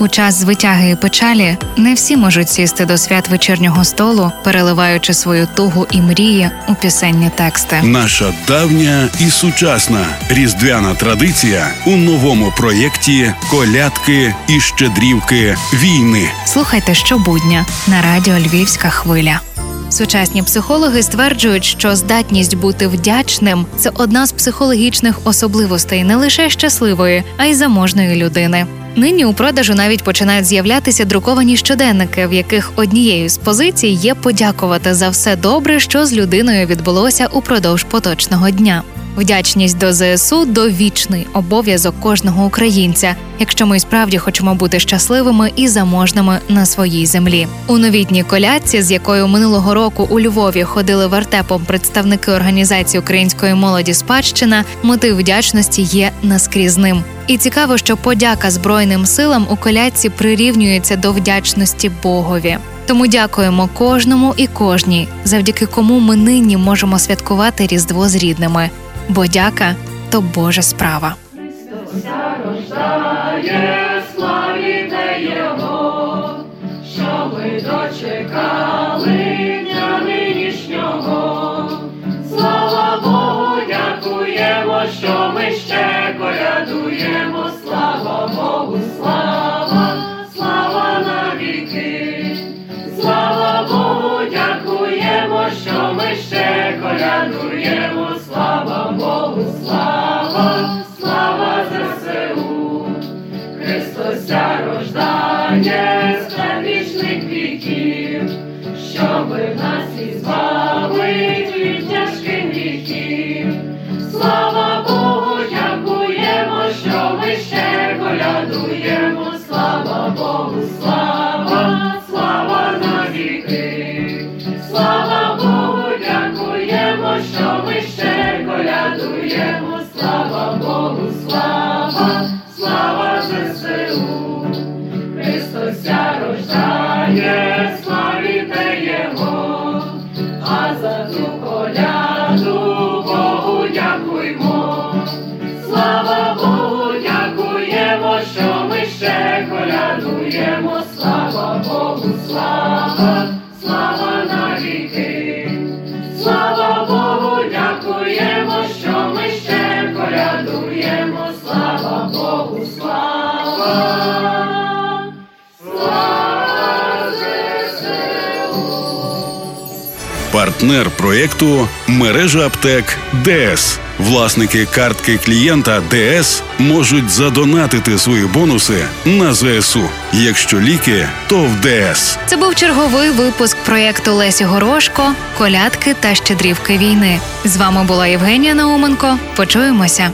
У час звитяги і печалі не всі можуть сісти до свят вечірнього столу, переливаючи свою тугу і мрії у пісенні тексти. Наша давня і сучасна різдвяна традиція у новому проєкті Колядки і щедрівки війни. Слухайте щобудня на радіо Львівська хвиля. Сучасні психологи стверджують, що здатність бути вдячним це одна з психологічних особливостей не лише щасливої, а й заможної людини. Нині у продажу навіть починають з'являтися друковані щоденники, в яких однією з позицій є подякувати за все добре, що з людиною відбулося упродовж поточного дня. Вдячність до ЗСУ довічний обов'язок кожного українця, якщо ми справді хочемо бути щасливими і заможними на своїй землі. У новітній колядці, з якою минулого року у Львові ходили вертепом представники організації української молоді спадщина, мотив вдячності є наскрізним. І цікаво, що подяка Збройним силам у колядці прирівнюється до вдячності Богові. Тому дякуємо кожному і кожній, завдяки кому ми нині можемо святкувати Різдво з рідними. Бо дяка то Божа справа. рождає, славіте Його, що ми дочекали нинішнього. Слава Богу, дякуємо, що ми ще колядуємо. Слава Богу, слава, слава навіки. Слава Богу, дякуємо, що ми ще колядуємо. Слава слава, слава ЗСУ. Христося рождає з вічних віків, щоби нас ізбавить від тяжких віків. Слава Богу, дякуємо, що ми ще колядуємо. Слава Богу, слава, слава. Слава Богу, дякуємо, що ми ще. Слава Богу, слава, слава ЗСУ. Христося рождає, славіте Його, а за ту коляду Богу дякуймо. Слава Богу, дякуємо, що ми ще колядуємо. Слава Богу, Партнер проєкту мережа аптек ДС. Власники картки клієнта ДС можуть задонатити свої бонуси на ЗСУ. Якщо ліки, то в ДС. Це був черговий випуск проєкту Лесі Горошко, колядки та щедрівки війни. З вами була Євгенія Науменко. Почуємося.